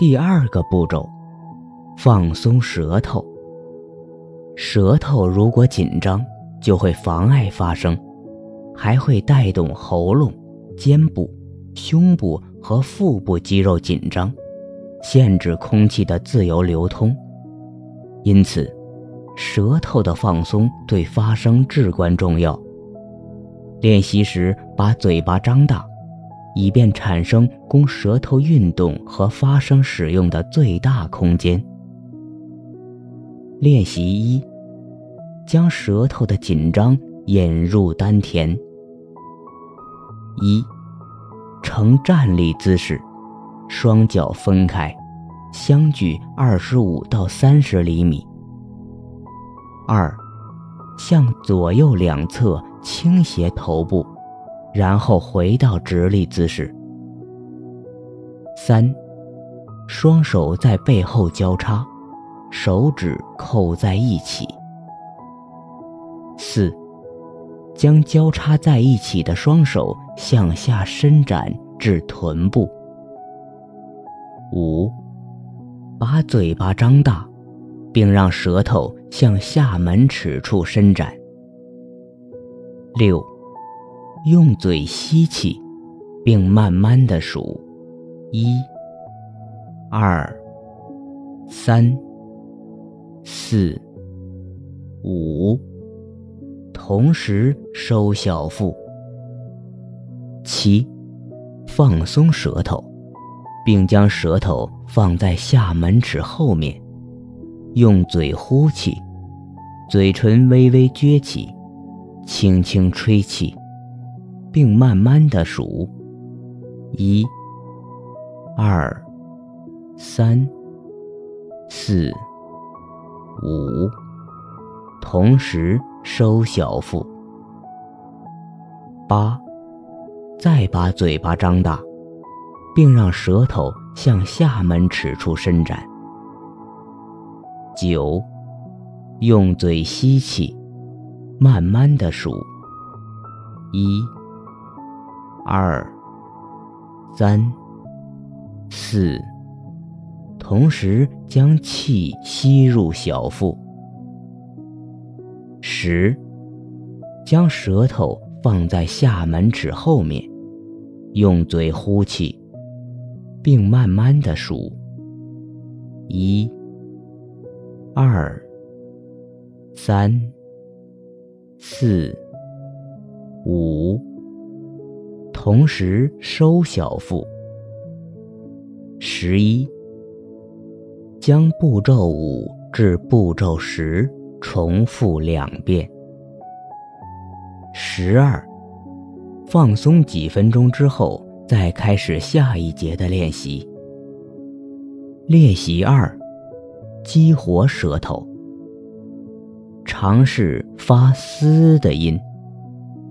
第二个步骤，放松舌头。舌头如果紧张，就会妨碍发声，还会带动喉咙、肩部、胸部和腹部肌肉紧张，限制空气的自由流通。因此，舌头的放松对发声至关重要。练习时，把嘴巴张大，以便产生供舌头运动和发声使用的最大空间。练习一。将舌头的紧张引入丹田。一，呈站立姿势，双脚分开，相距二十五到三十厘米。二，向左右两侧倾斜头部，然后回到直立姿势。三，双手在背后交叉，手指扣在一起。四，将交叉在一起的双手向下伸展至臀部。五，把嘴巴张大，并让舌头向下门齿处伸展。六，用嘴吸气，并慢慢的数：一、二、三、四、五。同时收小腹。七，放松舌头，并将舌头放在下门齿后面，用嘴呼气，嘴唇微微撅起，轻轻吹气，并慢慢的数：一、二、三、四、五，同时。收小腹。八，再把嘴巴张大，并让舌头向下门齿处伸展。九，用嘴吸气，慢慢的数。一、二、三、四，同时将气吸入小腹。十，将舌头放在下门齿后面，用嘴呼气，并慢慢的数：一、二、三、四、五，同时收小腹。十一，将步骤五至步骤十。重复两遍。十二，放松几分钟之后，再开始下一节的练习。练习二，激活舌头。尝试发“嘶”的音，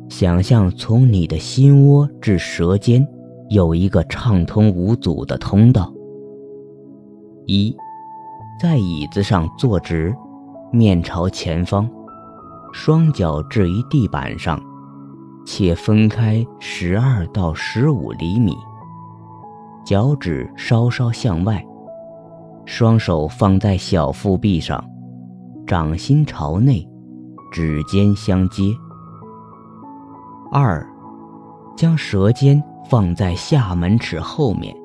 想象从你的心窝至舌尖有一个畅通无阻的通道。一，在椅子上坐直。面朝前方，双脚置于地板上，且分开十二到十五厘米，脚趾稍稍向外，双手放在小腹壁上，掌心朝内，指尖相接。二，将舌尖放在下门齿后面，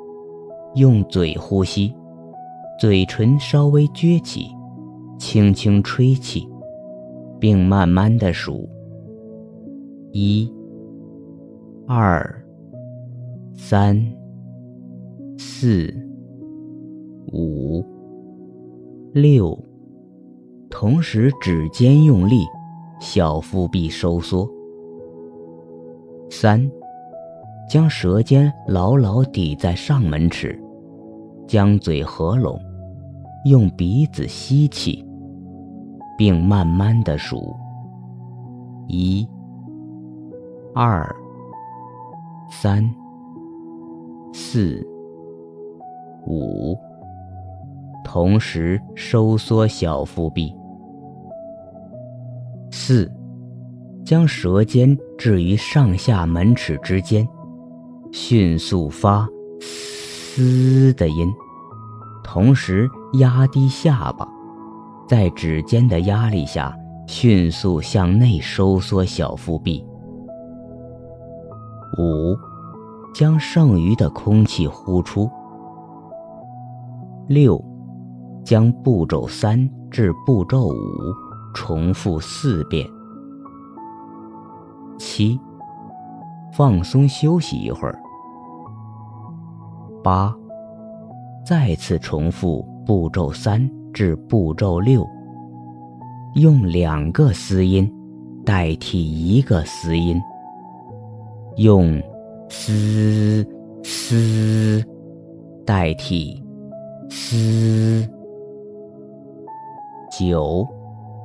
用嘴呼吸，嘴唇稍微撅起。轻轻吹气，并慢慢的数：一、二、三、四、五、六，同时指尖用力，小腹壁收缩。三，将舌尖牢牢抵在上门齿，将嘴合拢。用鼻子吸气，并慢慢的数：一、二、三、四、五，同时收缩小腹壁。四，将舌尖置于上下门齿之间，迅速发“嘶”的音。同时压低下巴，在指尖的压力下，迅速向内收缩小腹壁。五，将剩余的空气呼出。六，将步骤三至步骤五重复四遍。七，放松休息一会儿。八，再次重复步骤三至步骤六，用两个嘶音代替一个嘶音，用嘶嘶代替嘶。九，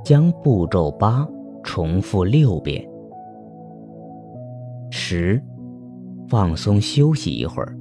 将步骤八重复六遍。十，放松休息一会儿。